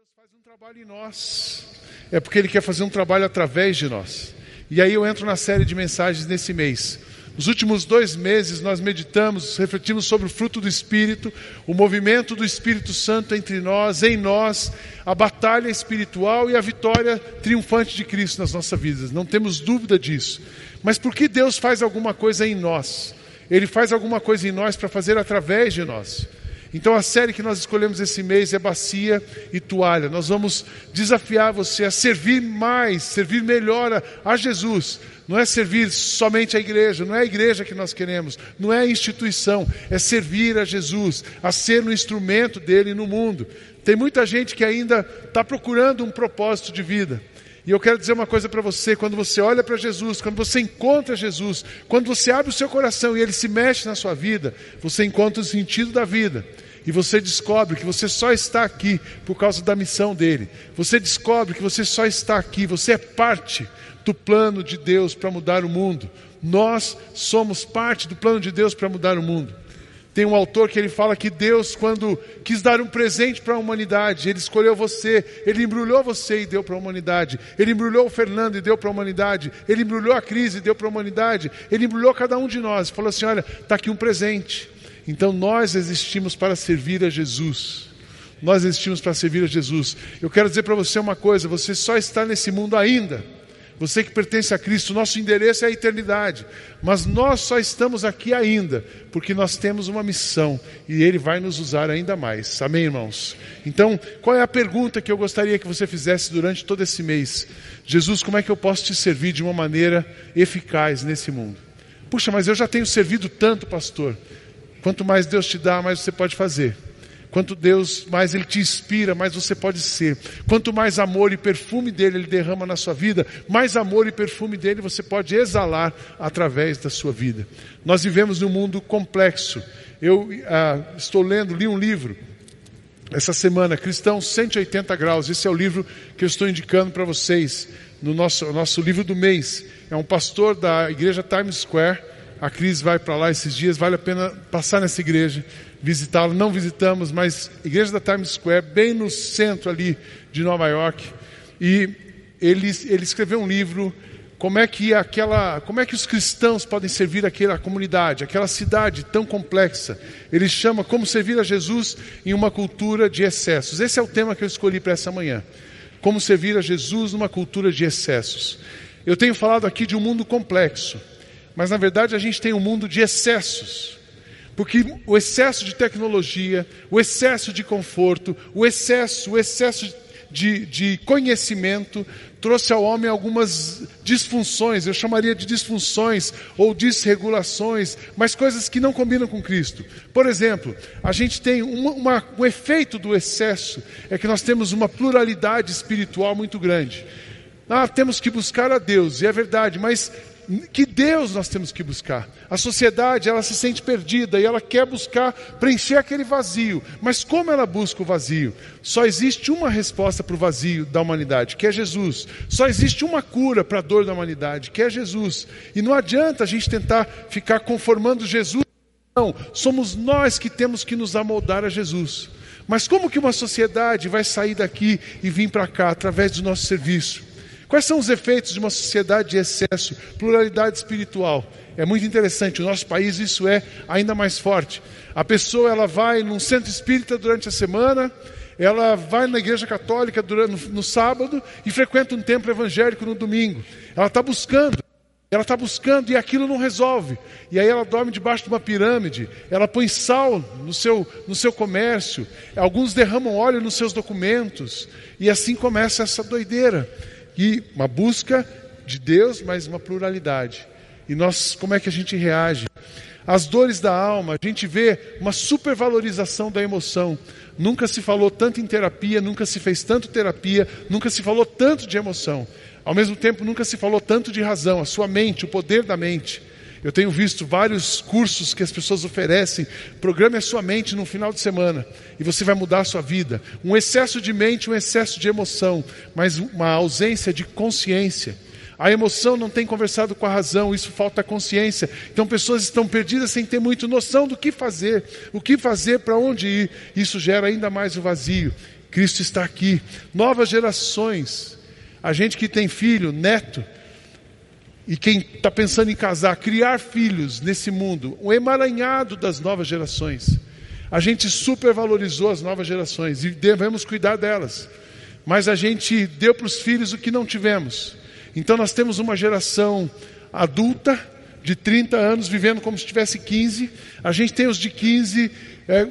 Deus faz um trabalho em nós, é porque Ele quer fazer um trabalho através de nós. E aí eu entro na série de mensagens nesse mês. Nos últimos dois meses nós meditamos, refletimos sobre o fruto do Espírito, o movimento do Espírito Santo entre nós, em nós, a batalha espiritual e a vitória triunfante de Cristo nas nossas vidas. Não temos dúvida disso. Mas por que Deus faz alguma coisa em nós? Ele faz alguma coisa em nós para fazer através de nós. Então a série que nós escolhemos esse mês é Bacia e Toalha. Nós vamos desafiar você a servir mais, servir melhor a, a, Jesus. Não é servir somente a igreja, não é a igreja que nós queremos, não é a instituição, é servir a Jesus, a ser um instrumento dele no mundo. Tem muita gente que ainda está procurando um propósito de vida. E eu quero dizer uma coisa para você: quando você olha para Jesus, quando você encontra Jesus, quando você abre o seu coração e ele se mexe na sua vida, você encontra o sentido da vida. E você descobre que você só está aqui por causa da missão dele. Você descobre que você só está aqui, você é parte do plano de Deus para mudar o mundo. Nós somos parte do plano de Deus para mudar o mundo. Tem um autor que ele fala que Deus, quando quis dar um presente para a humanidade, ele escolheu você, ele embrulhou você e deu para a humanidade. Ele embrulhou o Fernando e deu para a humanidade. Ele embrulhou a crise e deu para a humanidade. Ele embrulhou cada um de nós e falou assim: olha, está aqui um presente. Então nós existimos para servir a Jesus. Nós existimos para servir a Jesus. Eu quero dizer para você uma coisa: você só está nesse mundo ainda você que pertence a Cristo, nosso endereço é a eternidade. Mas nós só estamos aqui ainda porque nós temos uma missão e Ele vai nos usar ainda mais. Amém, irmãos? Então, qual é a pergunta que eu gostaria que você fizesse durante todo esse mês? Jesus, como é que eu posso te servir de uma maneira eficaz nesse mundo? Puxa, mas eu já tenho servido tanto, pastor. Quanto mais Deus te dá, mais você pode fazer. Quanto Deus mais Ele te inspira, mais você pode ser. Quanto mais amor e perfume dele Ele derrama na sua vida, mais amor e perfume dele você pode exalar através da sua vida. Nós vivemos num mundo complexo. Eu ah, estou lendo, li um livro essa semana, Cristão 180 Graus. Esse é o livro que eu estou indicando para vocês no nosso, nosso livro do mês. É um pastor da igreja Times Square. A Cris vai para lá esses dias, vale a pena passar nessa igreja visitá-lo. Não visitamos, mas igreja da Times Square, bem no centro ali de Nova York. E ele, ele escreveu um livro como é que aquela, como é que os cristãos podem servir aquela comunidade, aquela cidade tão complexa. Ele chama como servir a Jesus em uma cultura de excessos. Esse é o tema que eu escolhi para essa manhã. Como servir a Jesus numa cultura de excessos. Eu tenho falado aqui de um mundo complexo, mas na verdade a gente tem um mundo de excessos. Porque o excesso de tecnologia, o excesso de conforto, o excesso, o excesso de, de conhecimento trouxe ao homem algumas disfunções, eu chamaria de disfunções ou desregulações, mas coisas que não combinam com Cristo. Por exemplo, a gente tem uma, uma, um efeito do excesso, é que nós temos uma pluralidade espiritual muito grande. Ah, temos que buscar a Deus, e é verdade, mas que Deus nós temos que buscar. A sociedade, ela se sente perdida e ela quer buscar preencher aquele vazio. Mas como ela busca o vazio? Só existe uma resposta para o vazio da humanidade, que é Jesus. Só existe uma cura para a dor da humanidade, que é Jesus. E não adianta a gente tentar ficar conformando Jesus. Não, somos nós que temos que nos amoldar a Jesus. Mas como que uma sociedade vai sair daqui e vir para cá através do nosso serviço? Quais são os efeitos de uma sociedade de excesso, pluralidade espiritual? É muito interessante, no nosso país isso é ainda mais forte. A pessoa ela vai num centro espírita durante a semana, ela vai na igreja católica durante, no, no sábado e frequenta um templo evangélico no domingo. Ela está buscando, ela está buscando e aquilo não resolve. E aí ela dorme debaixo de uma pirâmide, ela põe sal no seu, no seu comércio, alguns derramam óleo nos seus documentos, e assim começa essa doideira e uma busca de Deus, mas uma pluralidade. E nós, como é que a gente reage? As dores da alma, a gente vê uma supervalorização da emoção. Nunca se falou tanto em terapia, nunca se fez tanto terapia, nunca se falou tanto de emoção. Ao mesmo tempo, nunca se falou tanto de razão, a sua mente, o poder da mente. Eu tenho visto vários cursos que as pessoas oferecem. Programe a sua mente no final de semana e você vai mudar a sua vida. Um excesso de mente, um excesso de emoção, mas uma ausência de consciência. A emoção não tem conversado com a razão, isso falta consciência. Então pessoas estão perdidas sem ter muito noção do que fazer, o que fazer, para onde ir. Isso gera ainda mais o vazio. Cristo está aqui. Novas gerações. A gente que tem filho, neto, e quem está pensando em casar, criar filhos nesse mundo, um emaranhado das novas gerações. A gente supervalorizou as novas gerações e devemos cuidar delas. Mas a gente deu para os filhos o que não tivemos. Então nós temos uma geração adulta, de 30 anos, vivendo como se tivesse 15. A gente tem os de 15 é,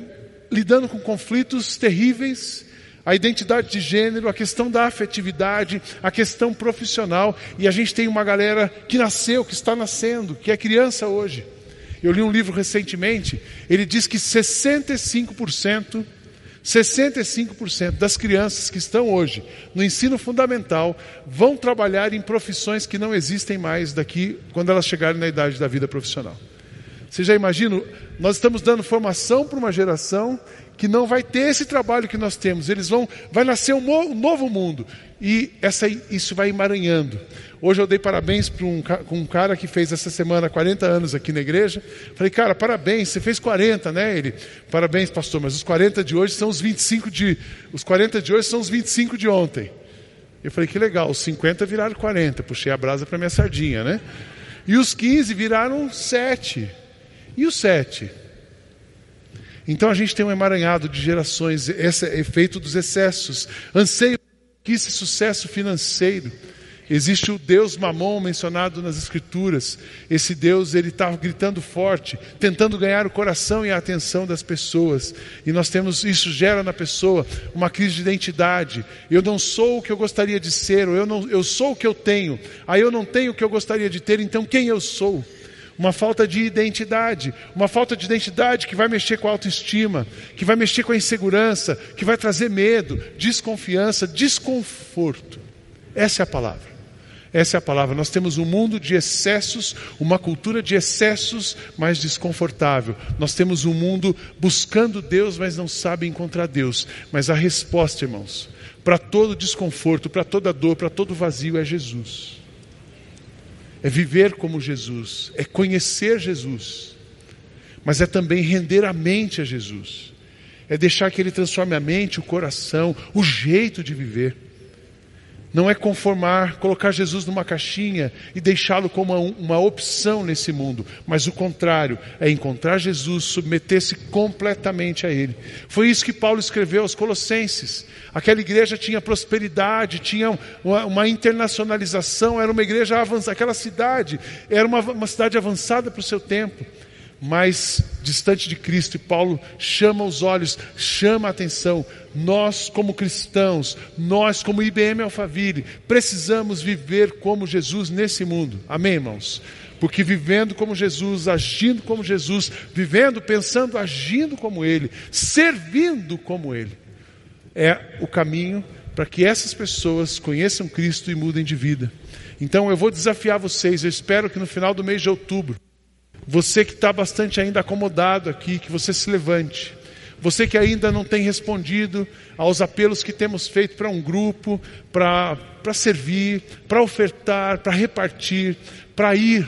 lidando com conflitos terríveis, a identidade de gênero, a questão da afetividade, a questão profissional. E a gente tem uma galera que nasceu, que está nascendo, que é criança hoje. Eu li um livro recentemente, ele diz que 65%, 65% das crianças que estão hoje no ensino fundamental vão trabalhar em profissões que não existem mais daqui quando elas chegarem na idade da vida profissional. Você já imagina? Nós estamos dando formação para uma geração que não vai ter esse trabalho que nós temos. Eles vão, vai nascer um novo mundo e essa, isso vai emaranhando. Hoje eu dei parabéns para um, um cara que fez essa semana 40 anos aqui na igreja. Falei, cara, parabéns, você fez 40, né? Ele, parabéns, pastor, mas os 40 de hoje são os 25 de. Os 40 de hoje são os 25 de ontem. Eu falei, que legal, os 50 viraram 40, puxei a brasa para minha sardinha, né? E os 15 viraram 7. E os 7? Então a gente tem um emaranhado de gerações, esse é efeito dos excessos, anseio que esse sucesso financeiro. Existe o Deus Mamon mencionado nas Escrituras. Esse Deus ele está gritando forte, tentando ganhar o coração e a atenção das pessoas. E nós temos isso gera na pessoa uma crise de identidade. Eu não sou o que eu gostaria de ser, ou eu não eu sou o que eu tenho. Aí eu não tenho o que eu gostaria de ter. Então quem eu sou? Uma falta de identidade, uma falta de identidade que vai mexer com a autoestima, que vai mexer com a insegurança, que vai trazer medo, desconfiança, desconforto. Essa é a palavra. Essa é a palavra. Nós temos um mundo de excessos, uma cultura de excessos, mais desconfortável. Nós temos um mundo buscando Deus, mas não sabe encontrar Deus. Mas a resposta, irmãos, para todo desconforto, para toda dor, para todo vazio é Jesus. É viver como Jesus, é conhecer Jesus, mas é também render a mente a Jesus. É deixar que Ele transforme a mente, o coração, o jeito de viver. Não é conformar, colocar Jesus numa caixinha e deixá-lo como uma, opção nesse mundo, mas o contrário, é encontrar Jesus, submeter-se completamente a Ele. Foi isso que Paulo escreveu aos Colossenses. Aquela igreja tinha prosperidade, tinha uma, uma internacionalização, era uma igreja avançada, aquela cidade era uma, uma cidade avançada para o seu tempo mais distante de Cristo, e Paulo chama os olhos, chama a atenção. Nós, como cristãos, nós, como IBM Alphaville, precisamos viver como Jesus nesse mundo. Amém, irmãos? Porque vivendo como Jesus, agindo como Jesus, vivendo, pensando, agindo como Ele, servindo como Ele, é o caminho para que essas pessoas conheçam Cristo e mudem de vida. Então eu vou desafiar vocês, eu espero que no final do mês de outubro, você que está bastante ainda acomodado aqui, que você se levante. Você que ainda não tem respondido aos apelos que temos feito para um grupo, para servir, para ofertar, para repartir, para ir.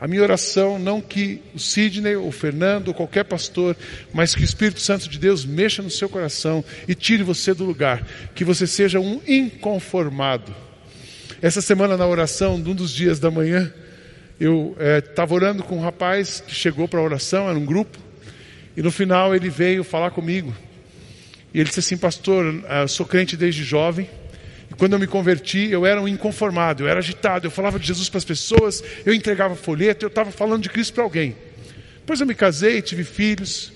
A minha oração, não que o Sidney, o Fernando, ou qualquer pastor, mas que o Espírito Santo de Deus mexa no seu coração e tire você do lugar, que você seja um inconformado. Essa semana na oração, num dos dias da manhã, eu estava é, orando com um rapaz que chegou para a oração, era um grupo, e no final ele veio falar comigo. E ele disse assim, pastor, eu sou crente desde jovem, e quando eu me converti, eu era um inconformado, eu era agitado, eu falava de Jesus para as pessoas, eu entregava folheto, eu estava falando de Cristo para alguém. Depois eu me casei, tive filhos,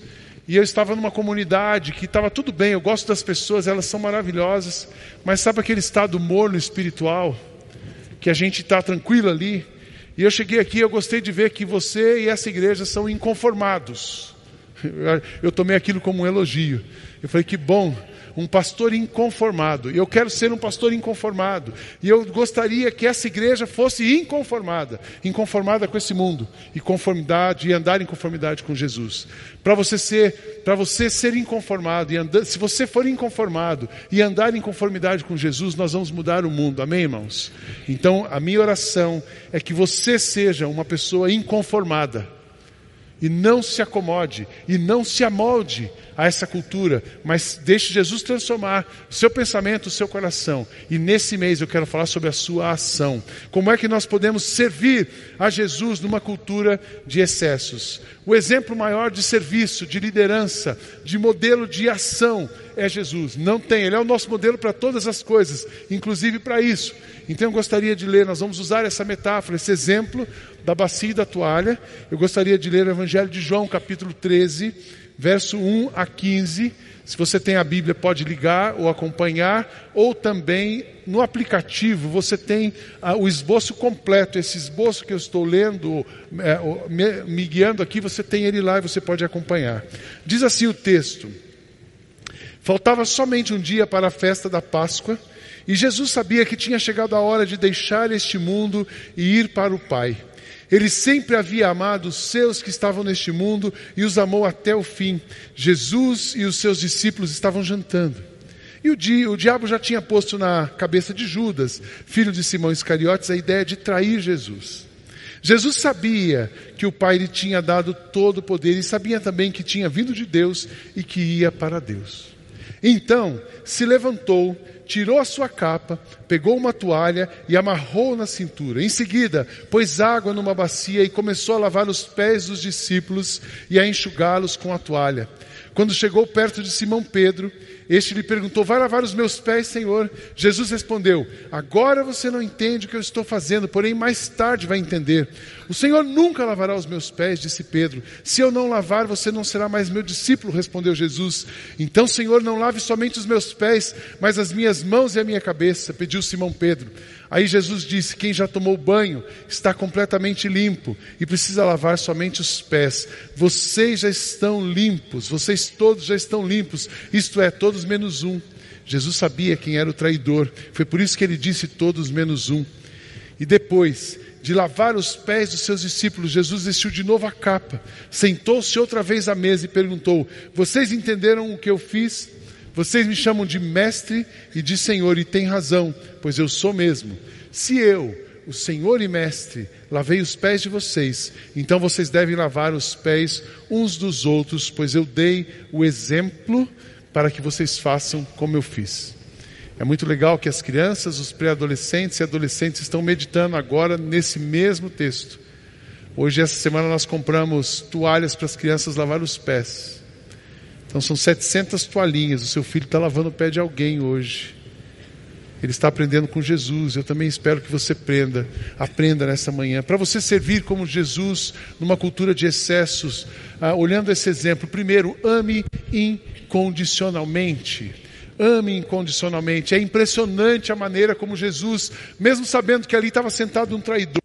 e eu estava numa comunidade que estava tudo bem, eu gosto das pessoas, elas são maravilhosas, mas sabe aquele estado morno espiritual, que a gente está tranquilo ali, e eu cheguei aqui, eu gostei de ver que você e essa igreja são inconformados. Eu tomei aquilo como um elogio. Eu falei que bom, um pastor inconformado. Eu quero ser um pastor inconformado. E eu gostaria que essa igreja fosse inconformada, inconformada com esse mundo, e conformidade e andar em conformidade com Jesus. Para você ser, para você ser inconformado e andar, se você for inconformado e andar em conformidade com Jesus, nós vamos mudar o mundo. Amém, irmãos. Então, a minha oração é que você seja uma pessoa inconformada e não se acomode e não se amolde a essa cultura, mas deixe Jesus transformar o seu pensamento, o seu coração. E nesse mês eu quero falar sobre a sua ação. Como é que nós podemos servir a Jesus numa cultura de excessos? O exemplo maior de serviço, de liderança, de modelo de ação é Jesus. Não tem, ele é o nosso modelo para todas as coisas, inclusive para isso. Então eu gostaria de ler, nós vamos usar essa metáfora, esse exemplo da bacia e da toalha. Eu gostaria de ler o Evangelho de João, capítulo 13, verso 1 a 15. Se você tem a Bíblia, pode ligar ou acompanhar, ou também no aplicativo você tem ah, o esboço completo. Esse esboço que eu estou lendo, é, me, me guiando aqui, você tem ele lá e você pode acompanhar. Diz assim o texto: Faltava somente um dia para a festa da Páscoa, e Jesus sabia que tinha chegado a hora de deixar este mundo e ir para o Pai. Ele sempre havia amado os seus que estavam neste mundo e os amou até o fim. Jesus e os seus discípulos estavam jantando. E o, dia, o diabo já tinha posto na cabeça de Judas, filho de Simão Iscariotes, a ideia de trair Jesus. Jesus sabia que o Pai lhe tinha dado todo o poder e sabia também que tinha vindo de Deus e que ia para Deus. Então se levantou, tirou a sua capa, pegou uma toalha e amarrou na cintura. Em seguida, pôs água numa bacia e começou a lavar os pés dos discípulos e a enxugá-los com a toalha. Quando chegou perto de Simão Pedro, este lhe perguntou: Vai lavar os meus pés, Senhor? Jesus respondeu: Agora você não entende o que eu estou fazendo, porém mais tarde vai entender. O Senhor nunca lavará os meus pés, disse Pedro. Se eu não lavar, você não será mais meu discípulo, respondeu Jesus. Então, Senhor, não lave somente os meus pés, mas as minhas mãos e a minha cabeça, pediu Simão Pedro. Aí Jesus disse: Quem já tomou banho está completamente limpo e precisa lavar somente os pés. Vocês já estão limpos, vocês todos já estão limpos, isto é, todos menos um. Jesus sabia quem era o traidor, foi por isso que ele disse: Todos menos um. E depois de lavar os pés dos seus discípulos, Jesus vestiu de novo a capa, sentou-se outra vez à mesa e perguntou: Vocês entenderam o que eu fiz? Vocês me chamam de mestre e de senhor, e têm razão, pois eu sou mesmo. Se eu, o senhor e mestre, lavei os pés de vocês, então vocês devem lavar os pés uns dos outros, pois eu dei o exemplo para que vocês façam como eu fiz. É muito legal que as crianças, os pré-adolescentes e adolescentes estão meditando agora nesse mesmo texto. Hoje, essa semana, nós compramos toalhas para as crianças lavar os pés. Então são 700 toalhinhas. O seu filho está lavando o pé de alguém hoje. Ele está aprendendo com Jesus. Eu também espero que você aprenda, aprenda nessa manhã. Para você servir como Jesus numa cultura de excessos, ah, olhando esse exemplo, primeiro, ame incondicionalmente. Ame incondicionalmente. É impressionante a maneira como Jesus, mesmo sabendo que ali estava sentado um traidor,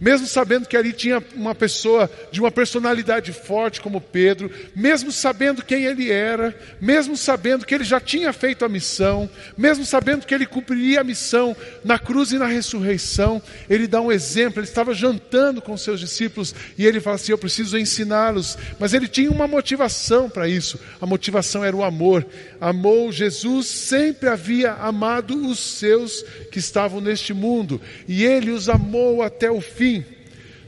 mesmo sabendo que ali tinha uma pessoa de uma personalidade forte como Pedro, mesmo sabendo quem ele era, mesmo sabendo que ele já tinha feito a missão, mesmo sabendo que ele cumpriria a missão na cruz e na ressurreição, ele dá um exemplo. Ele estava jantando com seus discípulos e ele fala assim: Eu preciso ensiná-los. Mas ele tinha uma motivação para isso. A motivação era o amor. Amou Jesus, sempre havia amado os seus que estavam neste mundo e ele os amou até o fim fim.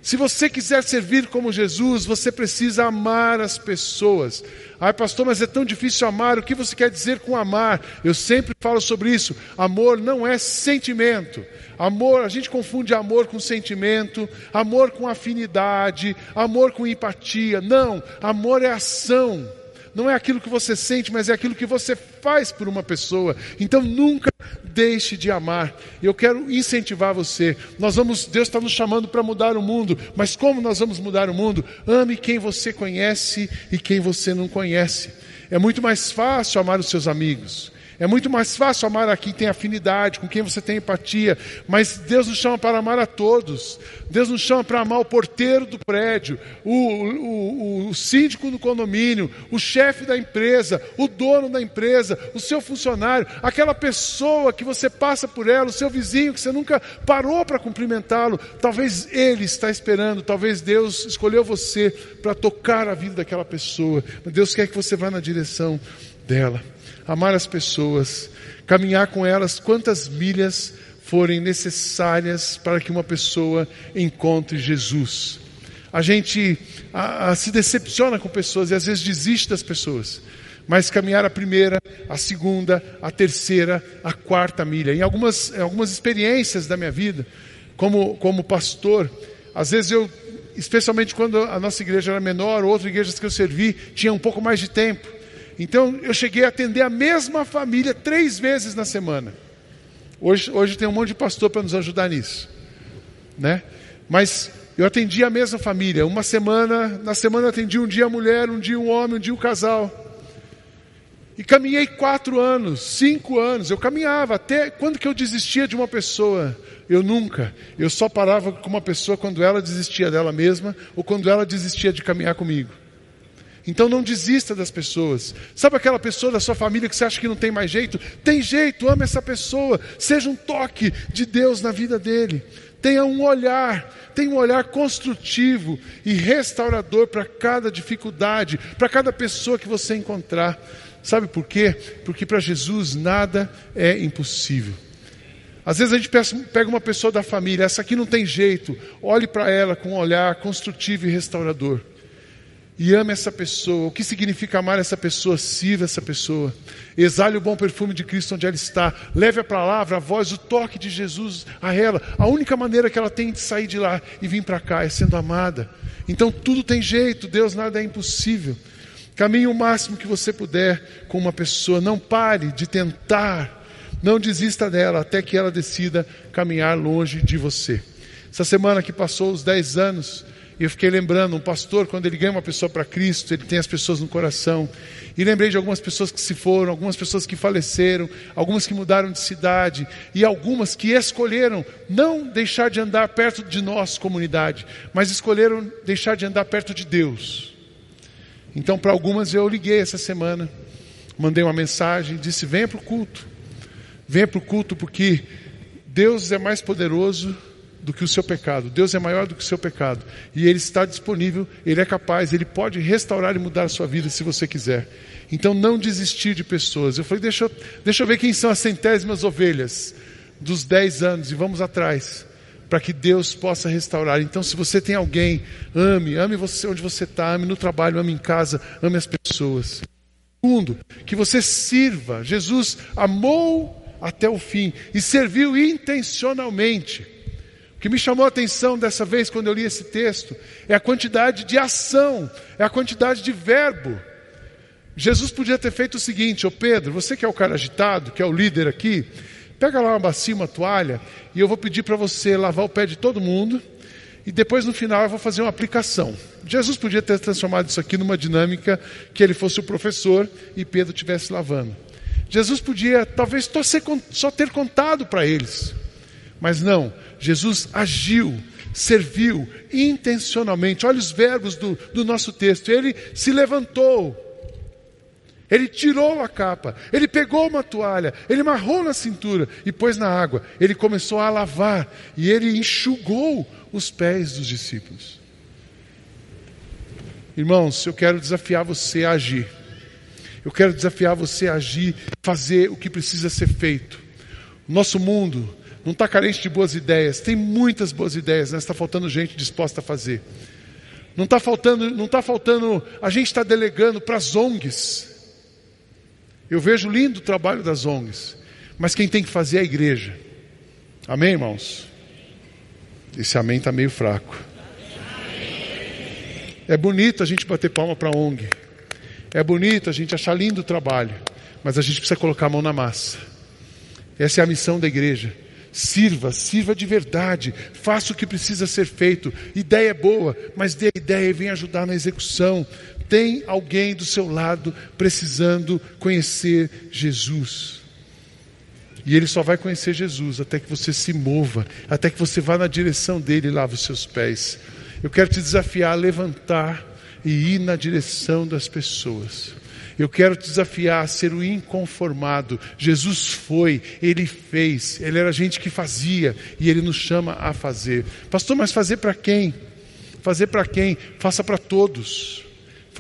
Se você quiser servir como Jesus, você precisa amar as pessoas. Ai, pastor, mas é tão difícil amar. O que você quer dizer com amar? Eu sempre falo sobre isso. Amor não é sentimento. Amor, a gente confunde amor com sentimento, amor com afinidade, amor com empatia. Não, amor é ação não é aquilo que você sente, mas é aquilo que você faz por uma pessoa. Então nunca deixe de amar. Eu quero incentivar você. Nós vamos, Deus está nos chamando para mudar o mundo, mas como nós vamos mudar o mundo? Ame quem você conhece e quem você não conhece. É muito mais fácil amar os seus amigos. É muito mais fácil amar a quem tem afinidade, com quem você tem empatia, mas Deus nos chama para amar a todos. Deus nos chama para amar o porteiro do prédio, o, o, o síndico do condomínio, o chefe da empresa, o dono da empresa, o seu funcionário, aquela pessoa que você passa por ela, o seu vizinho que você nunca parou para cumprimentá-lo. Talvez ele está esperando, talvez Deus escolheu você para tocar a vida daquela pessoa. Mas Deus quer que você vá na direção dela amar as pessoas, caminhar com elas quantas milhas forem necessárias para que uma pessoa encontre Jesus. A gente a, a, se decepciona com pessoas e às vezes desiste das pessoas. mas caminhar a primeira, a segunda, a terceira, a quarta milha. Em algumas, em algumas experiências da minha vida, como, como pastor, às vezes eu, especialmente quando a nossa igreja era menor, outras igrejas que eu servi, tinha um pouco mais de tempo. Então eu cheguei a atender a mesma família três vezes na semana. Hoje, hoje tem um monte de pastor para nos ajudar nisso. Né? Mas eu atendi a mesma família. Uma semana, na semana atendi um dia a mulher, um dia um homem, um dia um casal. E caminhei quatro anos, cinco anos. Eu caminhava até quando que eu desistia de uma pessoa? Eu nunca. Eu só parava com uma pessoa quando ela desistia dela mesma ou quando ela desistia de caminhar comigo. Então não desista das pessoas. Sabe aquela pessoa da sua família que você acha que não tem mais jeito? Tem jeito, ama essa pessoa. Seja um toque de Deus na vida dele. Tenha um olhar, tenha um olhar construtivo e restaurador para cada dificuldade, para cada pessoa que você encontrar. Sabe por quê? Porque para Jesus nada é impossível. Às vezes a gente pega uma pessoa da família, essa aqui não tem jeito, olhe para ela com um olhar construtivo e restaurador. E ame essa pessoa. O que significa amar essa pessoa? Sirva essa pessoa. Exale o bom perfume de Cristo onde ela está. Leve a palavra, a voz, o toque de Jesus a ela. A única maneira que ela tem de sair de lá e vir para cá é sendo amada. Então tudo tem jeito, Deus nada é impossível. Caminhe o máximo que você puder com uma pessoa. Não pare de tentar. Não desista dela até que ela decida caminhar longe de você. Essa semana que passou os 10 anos, eu fiquei lembrando, um pastor, quando ele ganha uma pessoa para Cristo, ele tem as pessoas no coração. E lembrei de algumas pessoas que se foram, algumas pessoas que faleceram, algumas que mudaram de cidade, e algumas que escolheram não deixar de andar perto de nós, comunidade, mas escolheram deixar de andar perto de Deus. Então, para algumas eu liguei essa semana, mandei uma mensagem, disse: venha para o culto. Venha para o culto porque Deus é mais poderoso do que o seu pecado. Deus é maior do que o seu pecado. E Ele está disponível, Ele é capaz, Ele pode restaurar e mudar a sua vida se você quiser. Então não desistir de pessoas. Eu falei, deixa deixa eu ver quem são as centésimas ovelhas dos dez anos e vamos atrás para que Deus possa restaurar. Então, se você tem alguém, ame, ame você onde você está, ame no trabalho, ame em casa, ame as pessoas. Segundo, que você sirva. Jesus amou até o fim e serviu intencionalmente. O que me chamou a atenção dessa vez, quando eu li esse texto, é a quantidade de ação, é a quantidade de verbo. Jesus podia ter feito o seguinte: Ô Pedro, você que é o cara agitado, que é o líder aqui, Pega lá uma bacia, uma toalha, e eu vou pedir para você lavar o pé de todo mundo, e depois no final eu vou fazer uma aplicação. Jesus podia ter transformado isso aqui numa dinâmica que ele fosse o professor e Pedro estivesse lavando. Jesus podia talvez só ter contado para eles, mas não, Jesus agiu, serviu intencionalmente. Olha os verbos do, do nosso texto. Ele se levantou, ele tirou a capa, ele pegou uma toalha, ele marrou na cintura e pôs na água. Ele começou a lavar e ele enxugou os pés dos discípulos. Irmãos, eu quero desafiar você a agir. Eu quero desafiar você a agir, fazer o que precisa ser feito. Nosso mundo não está carente de boas ideias, tem muitas boas ideias, mas está faltando gente disposta a fazer. Não está faltando, não está faltando, a gente está delegando para as ONGs eu vejo lindo o trabalho das ONGs, mas quem tem que fazer é a igreja. Amém, irmãos? Esse amém está meio fraco. É bonito a gente bater palma para a ONG. É bonito a gente achar lindo o trabalho. Mas a gente precisa colocar a mão na massa. Essa é a missão da igreja. Sirva, sirva de verdade, faça o que precisa ser feito. Ideia é boa, mas dê a ideia e venha ajudar na execução tem alguém do seu lado precisando conhecer Jesus. E ele só vai conhecer Jesus até que você se mova, até que você vá na direção dele e lave os seus pés. Eu quero te desafiar a levantar e ir na direção das pessoas. Eu quero te desafiar a ser o inconformado. Jesus foi, ele fez, ele era gente que fazia e ele nos chama a fazer. Pastor, mas fazer para quem? Fazer para quem? Faça para todos.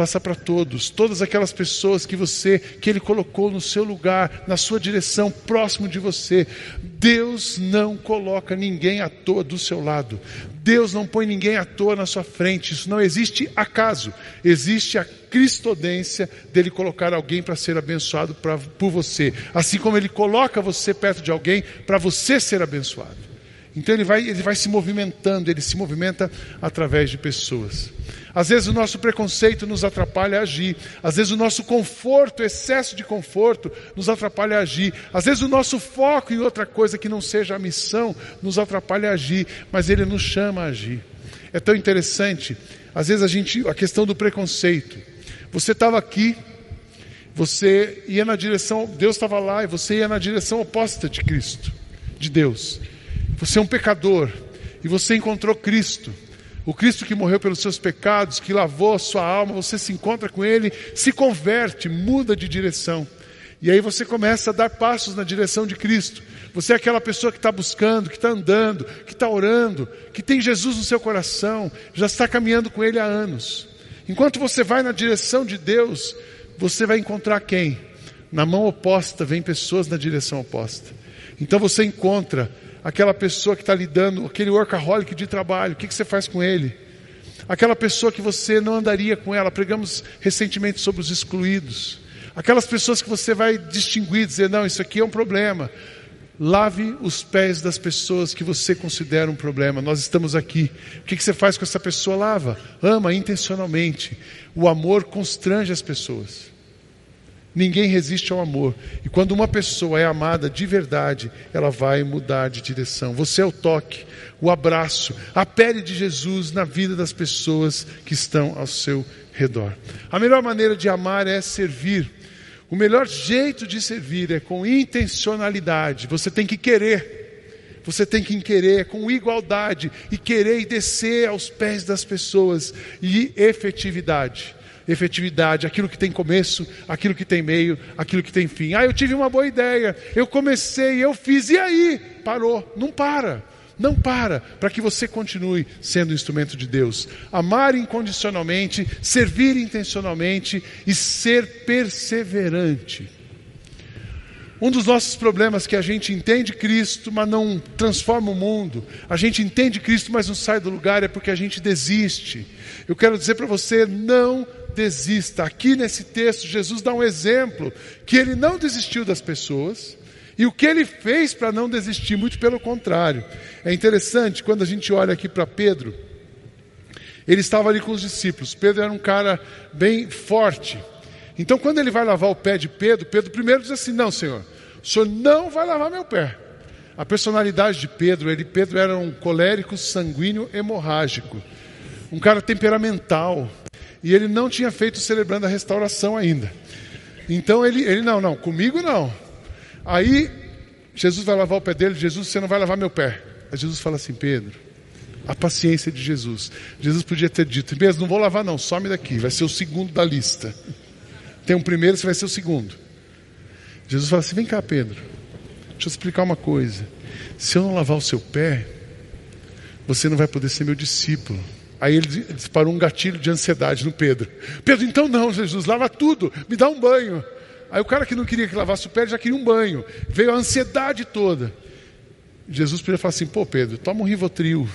Faça para todos, todas aquelas pessoas que você, que Ele colocou no seu lugar, na sua direção, próximo de você. Deus não coloca ninguém à toa do seu lado. Deus não põe ninguém à toa na sua frente. Isso não existe acaso. Existe a cristodência dele colocar alguém para ser abençoado pra, por você. Assim como ele coloca você perto de alguém para você ser abençoado. Então ele vai, ele vai se movimentando, ele se movimenta através de pessoas. Às vezes o nosso preconceito nos atrapalha a agir, às vezes o nosso conforto, excesso de conforto, nos atrapalha a agir, às vezes o nosso foco em outra coisa que não seja a missão nos atrapalha a agir, mas ele nos chama a agir. É tão interessante, às vezes a gente, a questão do preconceito. Você estava aqui, você ia na direção, Deus estava lá e você ia na direção oposta de Cristo, de Deus. Você é um pecador e você encontrou Cristo. O Cristo que morreu pelos seus pecados, que lavou a sua alma, você se encontra com Ele, se converte, muda de direção. E aí você começa a dar passos na direção de Cristo. Você é aquela pessoa que está buscando, que está andando, que está orando, que tem Jesus no seu coração, já está caminhando com Ele há anos. Enquanto você vai na direção de Deus, você vai encontrar quem? Na mão oposta, vem pessoas na direção oposta. Então você encontra aquela pessoa que está lidando, aquele workaholic de trabalho, o que, que você faz com ele? Aquela pessoa que você não andaria com ela, pregamos recentemente sobre os excluídos. Aquelas pessoas que você vai distinguir, dizer, não, isso aqui é um problema. Lave os pés das pessoas que você considera um problema. Nós estamos aqui. O que, que você faz com essa pessoa? Lava. Ama intencionalmente. O amor constrange as pessoas. Ninguém resiste ao amor. E quando uma pessoa é amada de verdade, ela vai mudar de direção. Você é o toque, o abraço, a pele de Jesus na vida das pessoas que estão ao seu redor. A melhor maneira de amar é servir. O melhor jeito de servir é com intencionalidade. Você tem que querer. Você tem que querer com igualdade e querer e descer aos pés das pessoas e efetividade efetividade, aquilo que tem começo, aquilo que tem meio, aquilo que tem fim. Ah, eu tive uma boa ideia, eu comecei, eu fiz, e aí? Parou. Não para. Não para, para que você continue sendo instrumento de Deus. Amar incondicionalmente, servir intencionalmente e ser perseverante. Um dos nossos problemas é que a gente entende Cristo, mas não transforma o mundo. A gente entende Cristo, mas não sai do lugar, é porque a gente desiste. Eu quero dizer para você: não desista. Aqui nesse texto, Jesus dá um exemplo que ele não desistiu das pessoas e o que ele fez para não desistir, muito pelo contrário. É interessante quando a gente olha aqui para Pedro, ele estava ali com os discípulos. Pedro era um cara bem forte. Então, quando ele vai lavar o pé de Pedro, Pedro primeiro diz assim: Não, Senhor, o Senhor não vai lavar meu pé. A personalidade de Pedro, ele, Pedro era um colérico sanguíneo hemorrágico, um cara temperamental, e ele não tinha feito celebrando a restauração ainda. Então ele, ele não, não, comigo não. Aí Jesus vai lavar o pé dele, Jesus, você não vai lavar meu pé. Aí Jesus fala assim, Pedro, a paciência de Jesus. Jesus podia ter dito, Pedro, não vou lavar não, some daqui, vai ser o segundo da lista. Tem um primeiro, você vai ser o segundo. Jesus fala assim, vem cá Pedro, deixa eu explicar uma coisa. Se eu não lavar o seu pé, você não vai poder ser meu discípulo. Aí ele disparou um gatilho de ansiedade no Pedro. Pedro, então não, Jesus, lava tudo, me dá um banho. Aí o cara que não queria que lavasse o pé já queria um banho. Veio a ansiedade toda. Jesus podia falar assim: pô, Pedro, toma um Rivotril.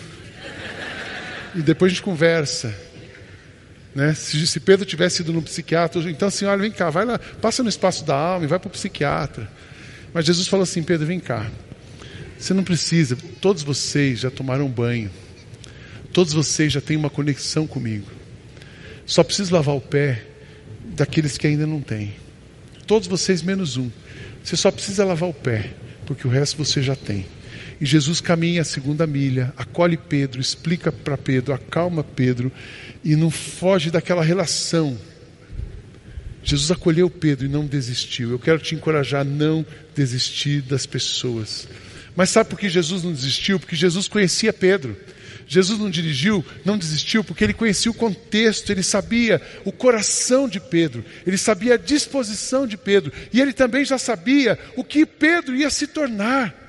E depois a gente conversa. Né? Se, se, Pedro tivesse ido no psiquiatra, então assim, olha, vem cá, vai lá, passa no espaço da alma e vai para o psiquiatra. Mas Jesus falou assim: Pedro, vem cá. Você não precisa, todos vocês já tomaram banho. Todos vocês já têm uma conexão comigo. Só preciso lavar o pé daqueles que ainda não têm. Todos vocês menos um. Você só precisa lavar o pé, porque o resto você já tem. E Jesus caminha a segunda milha, acolhe Pedro, explica para Pedro, acalma Pedro e não foge daquela relação. Jesus acolheu Pedro e não desistiu. Eu quero te encorajar a não desistir das pessoas. Mas sabe por que Jesus não desistiu? Porque Jesus conhecia Pedro. Jesus não dirigiu, não desistiu, porque ele conhecia o contexto, ele sabia o coração de Pedro, ele sabia a disposição de Pedro, e ele também já sabia o que Pedro ia se tornar.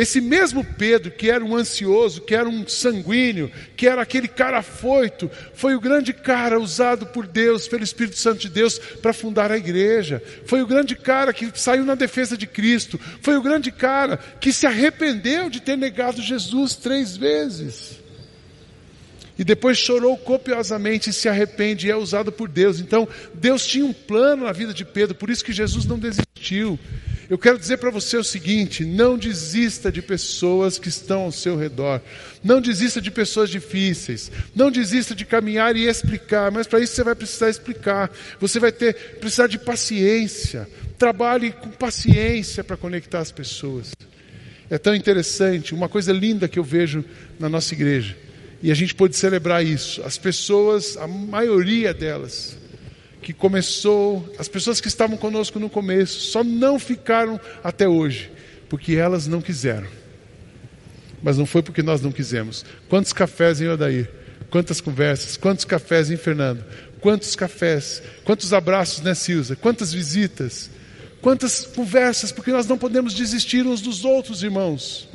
Esse mesmo Pedro, que era um ansioso, que era um sanguíneo, que era aquele cara afoito, foi o grande cara usado por Deus, pelo Espírito Santo de Deus, para fundar a igreja. Foi o grande cara que saiu na defesa de Cristo. Foi o grande cara que se arrependeu de ter negado Jesus três vezes. E depois chorou copiosamente e se arrepende e é usado por Deus. Então, Deus tinha um plano na vida de Pedro, por isso que Jesus não desistiu. Eu quero dizer para você o seguinte: não desista de pessoas que estão ao seu redor. Não desista de pessoas difíceis. Não desista de caminhar e explicar. Mas para isso você vai precisar explicar. Você vai ter precisar de paciência. Trabalhe com paciência para conectar as pessoas. É tão interessante, uma coisa linda que eu vejo na nossa igreja. E a gente pode celebrar isso. As pessoas, a maioria delas, que começou, as pessoas que estavam conosco no começo, só não ficaram até hoje, porque elas não quiseram. Mas não foi porque nós não quisemos. Quantos cafés em Odair? Quantas conversas? Quantos cafés em Fernando? Quantos cafés? Quantos abraços, né, Silza? Quantas visitas? Quantas conversas? Porque nós não podemos desistir uns dos outros, irmãos.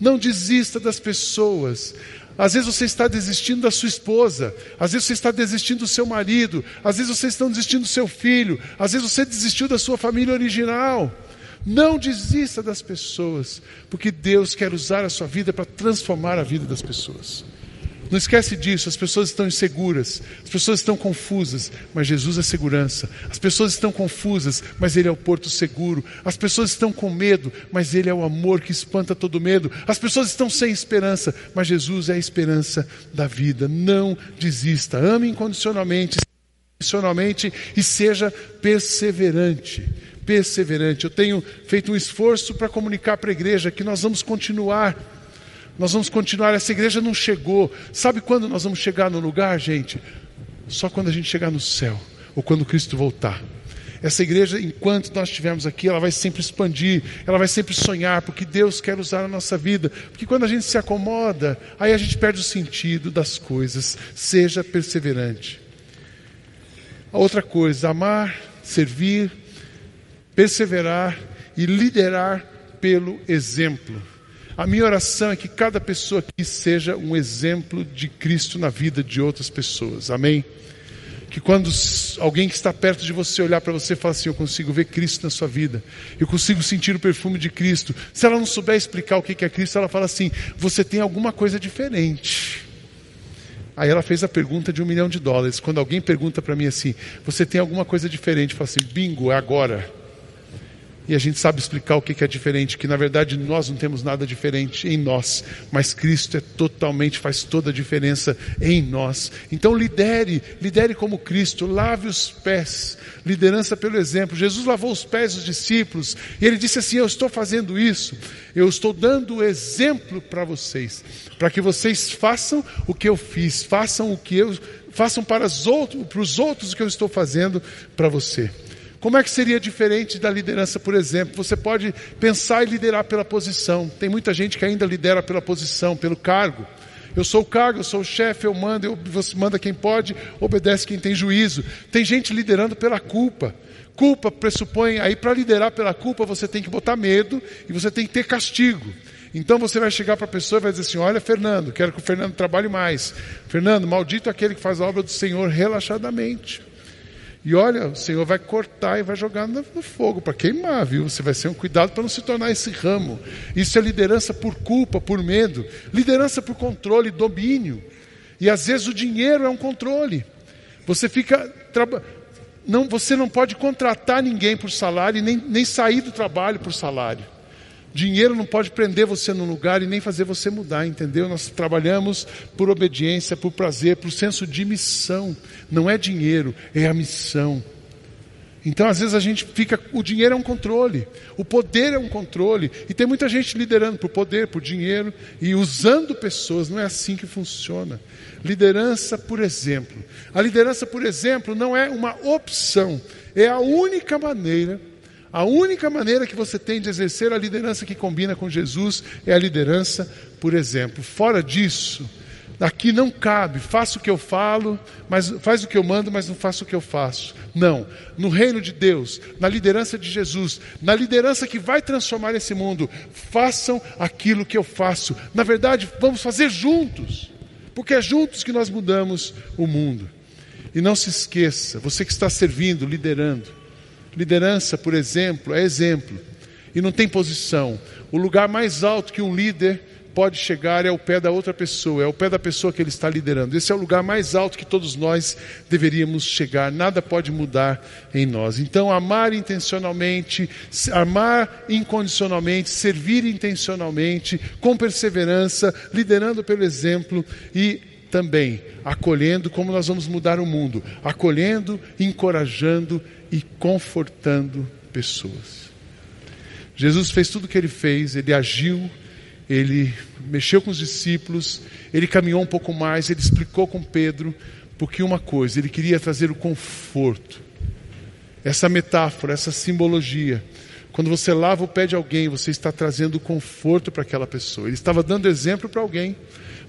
Não desista das pessoas. Às vezes você está desistindo da sua esposa, às vezes você está desistindo do seu marido, às vezes você está desistindo do seu filho, às vezes você desistiu da sua família original. Não desista das pessoas, porque Deus quer usar a sua vida para transformar a vida das pessoas. Não esquece disso, as pessoas estão inseguras, as pessoas estão confusas, mas Jesus é segurança. As pessoas estão confusas, mas Ele é o porto seguro. As pessoas estão com medo, mas Ele é o amor que espanta todo medo. As pessoas estão sem esperança, mas Jesus é a esperança da vida. Não desista, ame incondicionalmente, incondicionalmente e seja perseverante perseverante. Eu tenho feito um esforço para comunicar para a igreja que nós vamos continuar nós vamos continuar. Essa igreja não chegou. Sabe quando nós vamos chegar no lugar, gente? Só quando a gente chegar no céu, ou quando Cristo voltar. Essa igreja, enquanto nós estivermos aqui, ela vai sempre expandir, ela vai sempre sonhar, porque Deus quer usar a nossa vida. Porque quando a gente se acomoda, aí a gente perde o sentido das coisas. Seja perseverante. A outra coisa, amar, servir, perseverar e liderar pelo exemplo. A minha oração é que cada pessoa aqui seja um exemplo de Cristo na vida de outras pessoas. Amém? Que quando alguém que está perto de você olhar para você e falar assim: Eu consigo ver Cristo na sua vida, eu consigo sentir o perfume de Cristo. Se ela não souber explicar o que é Cristo, ela fala assim: Você tem alguma coisa diferente. Aí ela fez a pergunta de um milhão de dólares. Quando alguém pergunta para mim assim: Você tem alguma coisa diferente? Eu falo assim: Bingo, é agora e a gente sabe explicar o que é diferente, que na verdade nós não temos nada diferente em nós, mas Cristo é totalmente, faz toda a diferença em nós. Então lidere, lidere como Cristo, lave os pés, liderança pelo exemplo. Jesus lavou os pés dos discípulos e ele disse assim: Eu estou fazendo isso, eu estou dando o exemplo para vocês, para que vocês façam o que eu fiz, façam o que eu façam para os outros, para os outros o que eu estou fazendo para você. Como é que seria diferente da liderança, por exemplo? Você pode pensar e liderar pela posição. Tem muita gente que ainda lidera pela posição, pelo cargo. Eu sou o cargo, eu sou o chefe, eu mando, eu, você manda quem pode, obedece quem tem juízo. Tem gente liderando pela culpa. Culpa pressupõe, aí para liderar pela culpa você tem que botar medo e você tem que ter castigo. Então você vai chegar para a pessoa e vai dizer assim: Olha, Fernando, quero que o Fernando trabalhe mais. Fernando, maldito aquele que faz a obra do Senhor relaxadamente. E olha, o Senhor vai cortar e vai jogar no fogo para queimar, viu? Você vai ser um cuidado para não se tornar esse ramo. Isso é liderança por culpa, por medo, liderança por controle, domínio. E às vezes o dinheiro é um controle. Você fica não, você não pode contratar ninguém por salário, nem, nem sair do trabalho por salário. Dinheiro não pode prender você num lugar e nem fazer você mudar, entendeu? Nós trabalhamos por obediência, por prazer, por senso de missão. Não é dinheiro, é a missão. Então, às vezes a gente fica. O dinheiro é um controle, o poder é um controle, e tem muita gente liderando por poder, por dinheiro e usando pessoas. Não é assim que funciona. Liderança por exemplo. A liderança por exemplo não é uma opção, é a única maneira a única maneira que você tem de exercer a liderança que combina com Jesus é a liderança por exemplo. Fora disso, Aqui não cabe, faça o que eu falo, mas faz o que eu mando, mas não faça o que eu faço. Não. No reino de Deus, na liderança de Jesus, na liderança que vai transformar esse mundo, façam aquilo que eu faço. Na verdade, vamos fazer juntos, porque é juntos que nós mudamos o mundo. E não se esqueça, você que está servindo, liderando. Liderança, por exemplo, é exemplo. E não tem posição. O lugar mais alto que um líder pode chegar é o pé da outra pessoa, é o pé da pessoa que ele está liderando. Esse é o lugar mais alto que todos nós deveríamos chegar. Nada pode mudar em nós. Então, amar intencionalmente, amar incondicionalmente, servir intencionalmente, com perseverança, liderando pelo exemplo e também acolhendo como nós vamos mudar o mundo, acolhendo, encorajando e confortando pessoas. Jesus fez tudo o que ele fez, ele agiu ele mexeu com os discípulos, ele caminhou um pouco mais, ele explicou com Pedro, porque uma coisa, ele queria trazer o conforto. Essa metáfora, essa simbologia. Quando você lava o pé de alguém, você está trazendo conforto para aquela pessoa. Ele estava dando exemplo para alguém,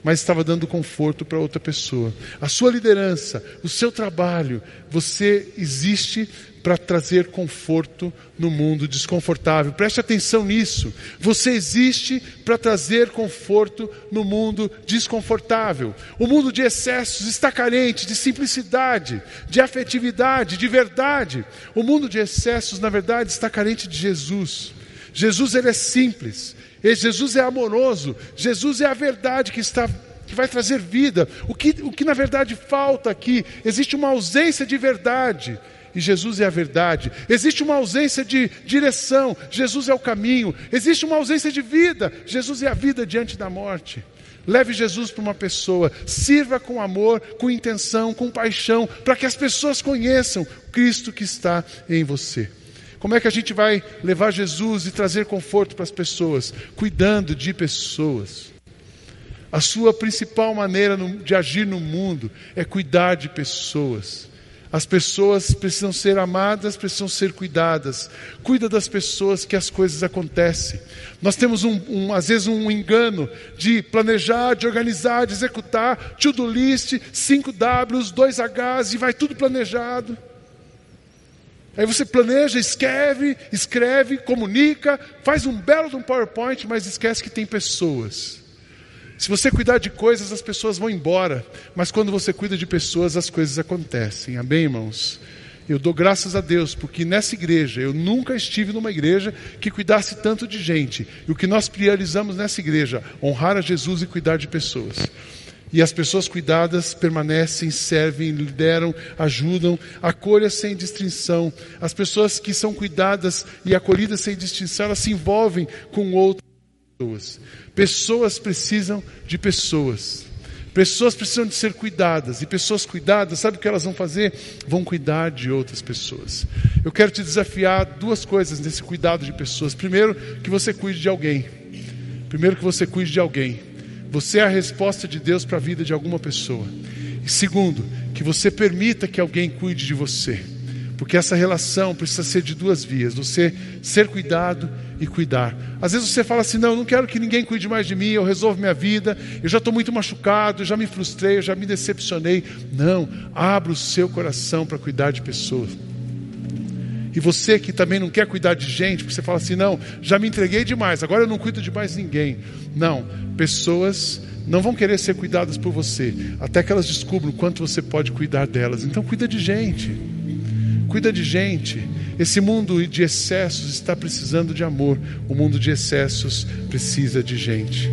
mas estava dando conforto para outra pessoa. A sua liderança, o seu trabalho, você existe para trazer conforto no mundo desconfortável. Preste atenção nisso. Você existe para trazer conforto no mundo desconfortável. O mundo de excessos está carente de simplicidade, de afetividade, de verdade. O mundo de excessos, na verdade, está carente de Jesus. Jesus ele é simples. Jesus é amoroso. Jesus é a verdade que está que vai trazer vida. O que, o que na verdade falta aqui, existe uma ausência de verdade e Jesus é a verdade. Existe uma ausência de direção, Jesus é o caminho. Existe uma ausência de vida, Jesus é a vida diante da morte. Leve Jesus para uma pessoa, sirva com amor, com intenção, com paixão, para que as pessoas conheçam Cristo que está em você. Como é que a gente vai levar Jesus e trazer conforto para as pessoas? Cuidando de pessoas. A sua principal maneira de agir no mundo é cuidar de pessoas. As pessoas precisam ser amadas, precisam ser cuidadas. Cuida das pessoas que as coisas acontecem. Nós temos um, um, às vezes um engano de planejar, de organizar, de executar, to-do list, 5 Ws, 2 Hs e vai tudo planejado. Aí você planeja, escreve, escreve, comunica, faz um belo de um PowerPoint, mas esquece que tem pessoas. Se você cuidar de coisas, as pessoas vão embora. Mas quando você cuida de pessoas, as coisas acontecem. Amém, irmãos? Eu dou graças a Deus, porque nessa igreja, eu nunca estive numa igreja que cuidasse tanto de gente. E o que nós priorizamos nessa igreja, honrar a Jesus e cuidar de pessoas. E as pessoas cuidadas permanecem, servem, lideram, ajudam, acolha sem distinção. As pessoas que são cuidadas e acolhidas sem distinção, elas se envolvem com outras pessoas. Pessoas precisam de pessoas. Pessoas precisam de ser cuidadas. E pessoas cuidadas, sabe o que elas vão fazer? Vão cuidar de outras pessoas. Eu quero te desafiar duas coisas nesse cuidado de pessoas. Primeiro, que você cuide de alguém. Primeiro, que você cuide de alguém. Você é a resposta de Deus para a vida de alguma pessoa. E segundo, que você permita que alguém cuide de você. Porque essa relação precisa ser de duas vias: você ser cuidado e cuidar. Às vezes você fala assim: não, eu não quero que ninguém cuide mais de mim, eu resolvo minha vida, eu já estou muito machucado, eu já me frustrei, eu já me decepcionei. Não, abra o seu coração para cuidar de pessoas. E você que também não quer cuidar de gente, porque você fala assim: não, já me entreguei demais, agora eu não cuido de mais ninguém. Não, pessoas não vão querer ser cuidadas por você, até que elas descubram quanto você pode cuidar delas. Então, cuida de gente cuida de gente. Esse mundo de excessos está precisando de amor. O mundo de excessos precisa de gente.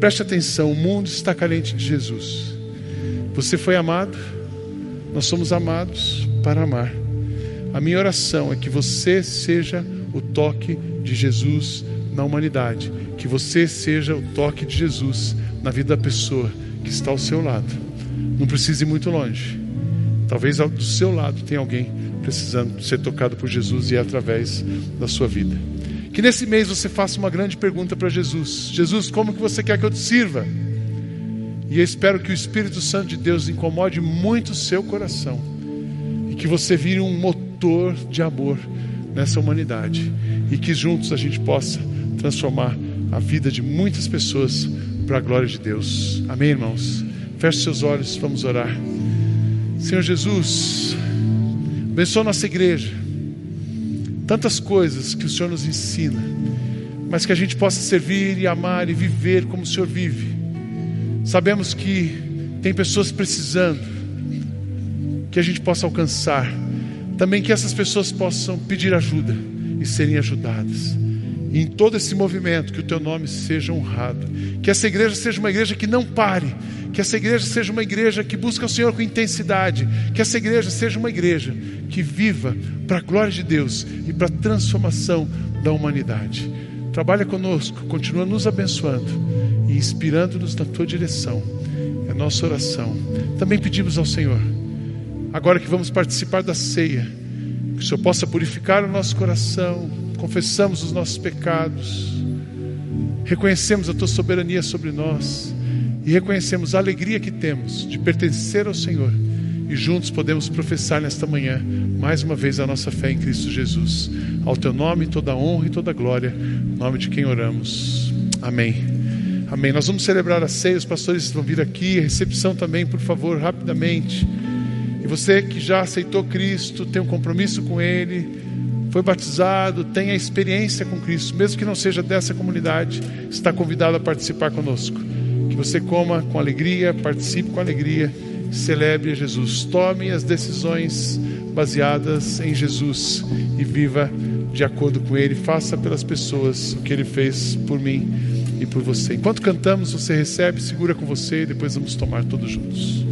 Preste atenção: o mundo está carente de Jesus. Você foi amado, nós somos amados para amar. A minha oração é que você seja o toque de Jesus na humanidade, que você seja o toque de Jesus na vida da pessoa que está ao seu lado. Não precise ir muito longe. Talvez do seu lado tenha alguém precisando ser tocado por Jesus e é através da sua vida. Que nesse mês você faça uma grande pergunta para Jesus: Jesus, como que você quer que eu te sirva? E eu espero que o Espírito Santo de Deus incomode muito o seu coração e que você vire um motor de amor nessa humanidade e que juntos a gente possa transformar a vida de muitas pessoas para a glória de Deus. Amém, irmãos? Feche seus olhos, vamos orar. Senhor Jesus, abençoa nossa igreja. Tantas coisas que o Senhor nos ensina, mas que a gente possa servir e amar e viver como o Senhor vive. Sabemos que tem pessoas precisando, que a gente possa alcançar. Também que essas pessoas possam pedir ajuda e serem ajudadas. E em todo esse movimento, que o teu nome seja honrado. Que essa igreja seja uma igreja que não pare. Que essa igreja seja uma igreja que busca o Senhor com intensidade. Que essa igreja seja uma igreja que viva para a glória de Deus e para a transformação da humanidade. Trabalha conosco, continua nos abençoando e inspirando-nos na tua direção. É nossa oração. Também pedimos ao Senhor, agora que vamos participar da ceia, que o Senhor possa purificar o nosso coração, confessamos os nossos pecados, reconhecemos a tua soberania sobre nós e reconhecemos a alegria que temos de pertencer ao Senhor e juntos podemos professar nesta manhã mais uma vez a nossa fé em Cristo Jesus. Ao teu nome toda honra e toda glória, em nome de quem oramos. Amém. Amém. Nós vamos celebrar a ceia, os pastores vão vir aqui, a recepção também, por favor, rapidamente. E você que já aceitou Cristo, tem um compromisso com Ele, foi batizado, tem a experiência com Cristo, mesmo que não seja dessa comunidade, está convidado a participar conosco. Que você coma com alegria, participe com alegria, celebre Jesus. Tome as decisões baseadas em Jesus e viva de acordo com Ele. Faça pelas pessoas o que Ele fez por mim e por você. Enquanto cantamos, você recebe, segura com você e depois vamos tomar todos juntos.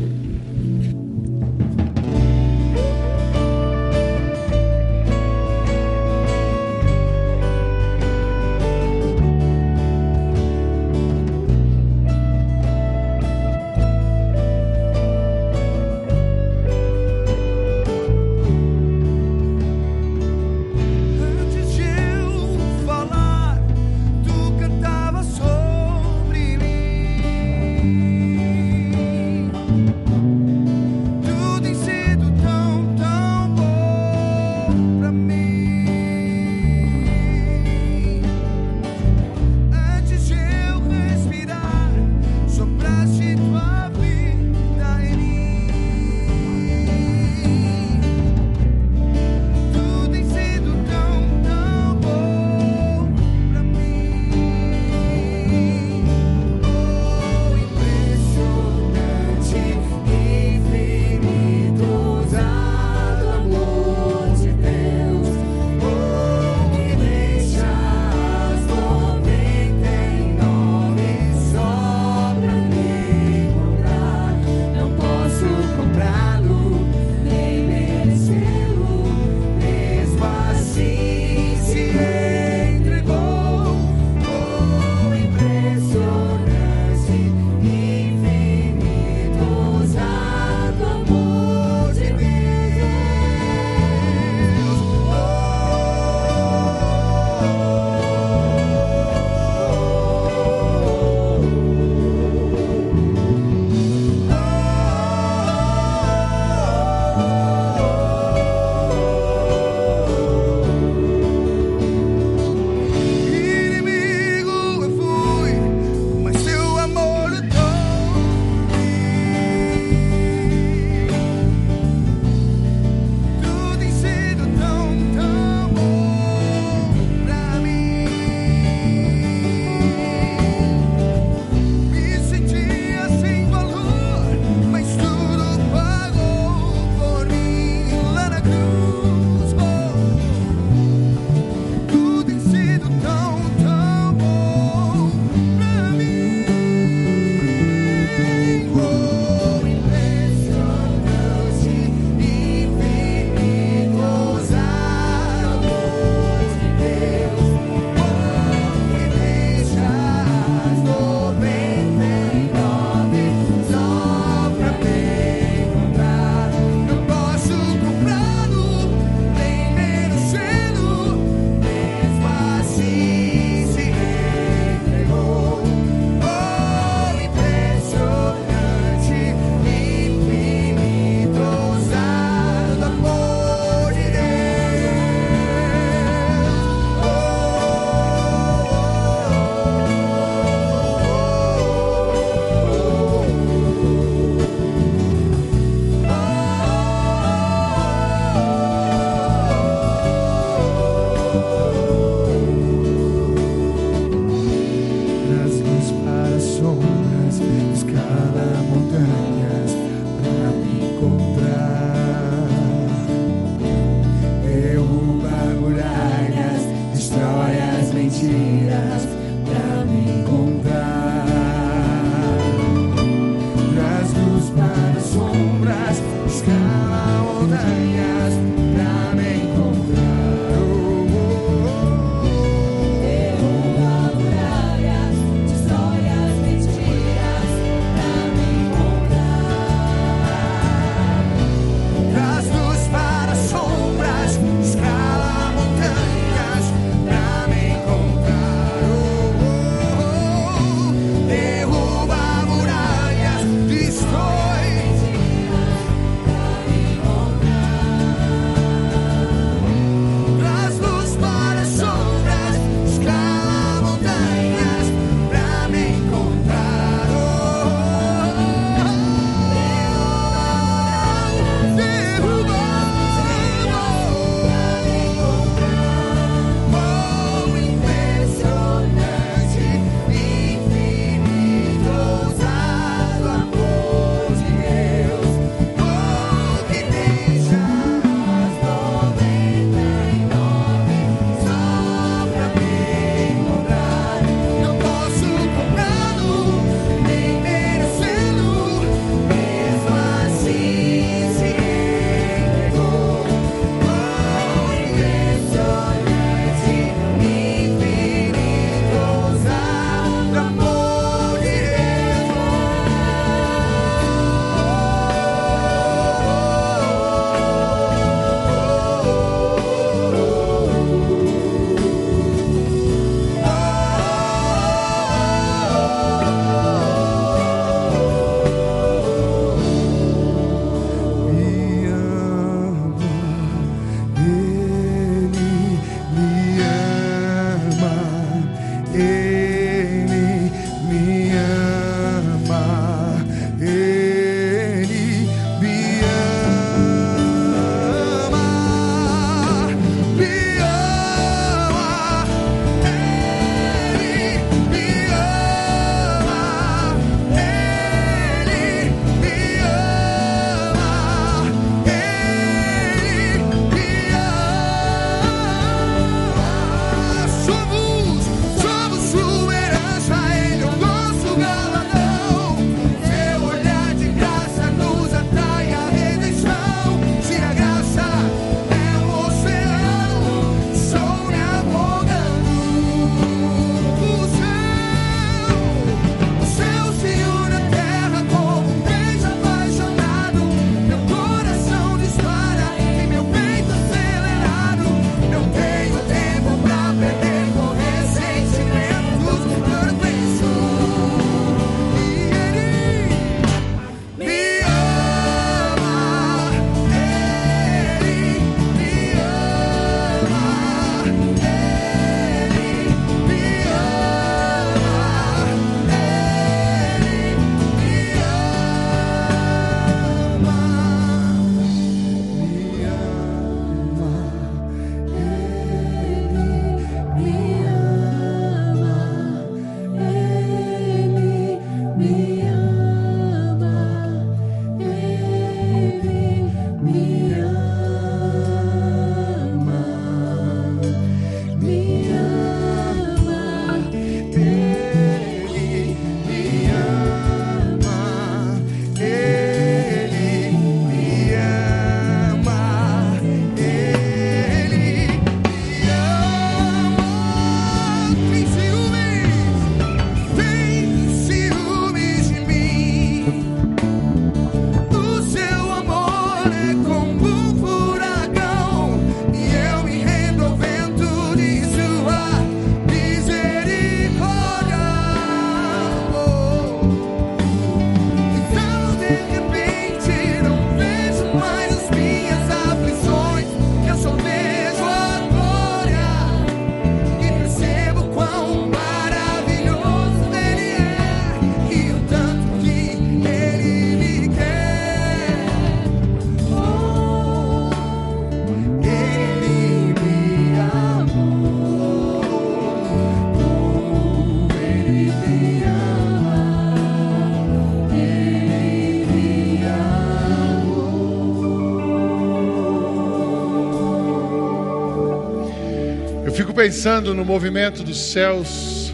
Pensando no movimento dos céus,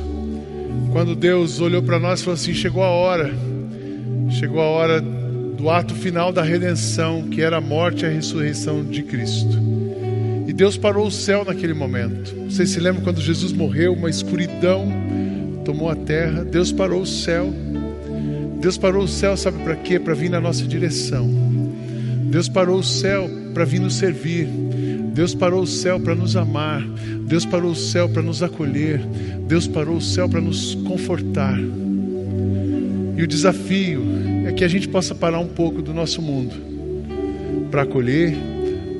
quando Deus olhou para nós e falou assim: chegou a hora, chegou a hora do ato final da redenção, que era a morte e a ressurreição de Cristo. E Deus parou o céu naquele momento. Vocês se lembram quando Jesus morreu, uma escuridão tomou a terra, Deus parou o céu. Deus parou o céu, sabe para quê? Para vir na nossa direção. Deus parou o céu para vir nos servir. Deus parou o céu para nos amar. Deus parou o céu para nos acolher. Deus parou o céu para nos confortar. E o desafio é que a gente possa parar um pouco do nosso mundo para acolher,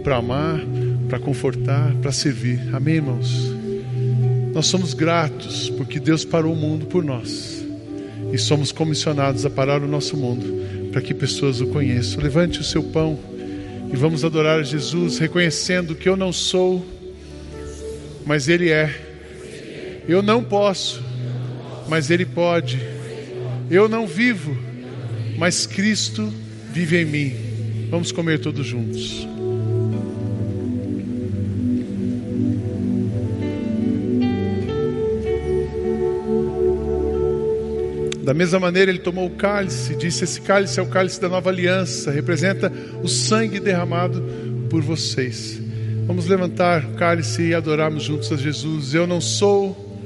para amar, para confortar, para servir. Amém, irmãos? Nós somos gratos porque Deus parou o mundo por nós e somos comissionados a parar o nosso mundo para que pessoas o conheçam. Levante o seu pão e vamos adorar Jesus, reconhecendo que eu não sou, mas Ele é. Eu não posso, mas Ele pode. Eu não vivo, mas Cristo vive em mim. Vamos comer todos juntos. Da mesma maneira, ele tomou o cálice disse: Esse cálice é o cálice da nova aliança, representa o sangue derramado por vocês. Vamos levantar o cálice e adorarmos juntos a Jesus. Eu não sou,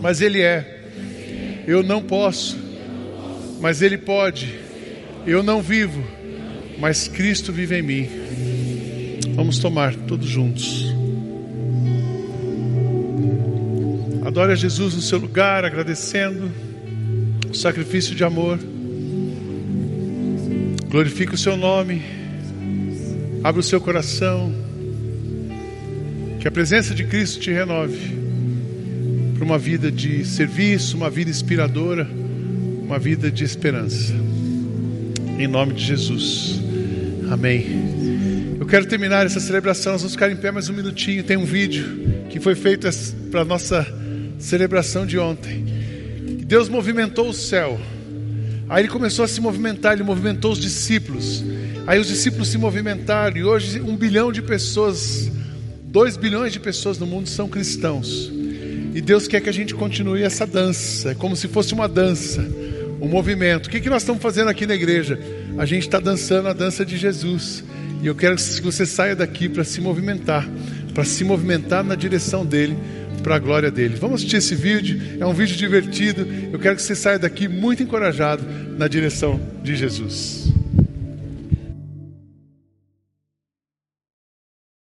mas Ele é. Eu não posso, mas Ele pode. Eu não vivo, mas Cristo vive em mim. Vamos tomar todos juntos. Adore a Jesus no seu lugar, agradecendo o sacrifício de amor. Glorifique o seu nome. Abra o seu coração. A presença de Cristo te renove para uma vida de serviço, uma vida inspiradora, uma vida de esperança. Em nome de Jesus. Amém. Eu quero terminar essa celebração. Nós vamos ficar em pé mais um minutinho. Tem um vídeo que foi feito para a nossa celebração de ontem. Deus movimentou o céu. Aí ele começou a se movimentar, ele movimentou os discípulos. Aí os discípulos se movimentaram e hoje um bilhão de pessoas, dois bilhões de pessoas no mundo são cristãos. E Deus quer que a gente continue essa dança, é como se fosse uma dança, um movimento. O que, que nós estamos fazendo aqui na igreja? A gente está dançando a dança de Jesus. E eu quero que você saia daqui para se movimentar, para se movimentar na direção dele para a glória dele. Vamos assistir esse vídeo, é um vídeo divertido. Eu quero que você saia daqui muito encorajado na direção de Jesus.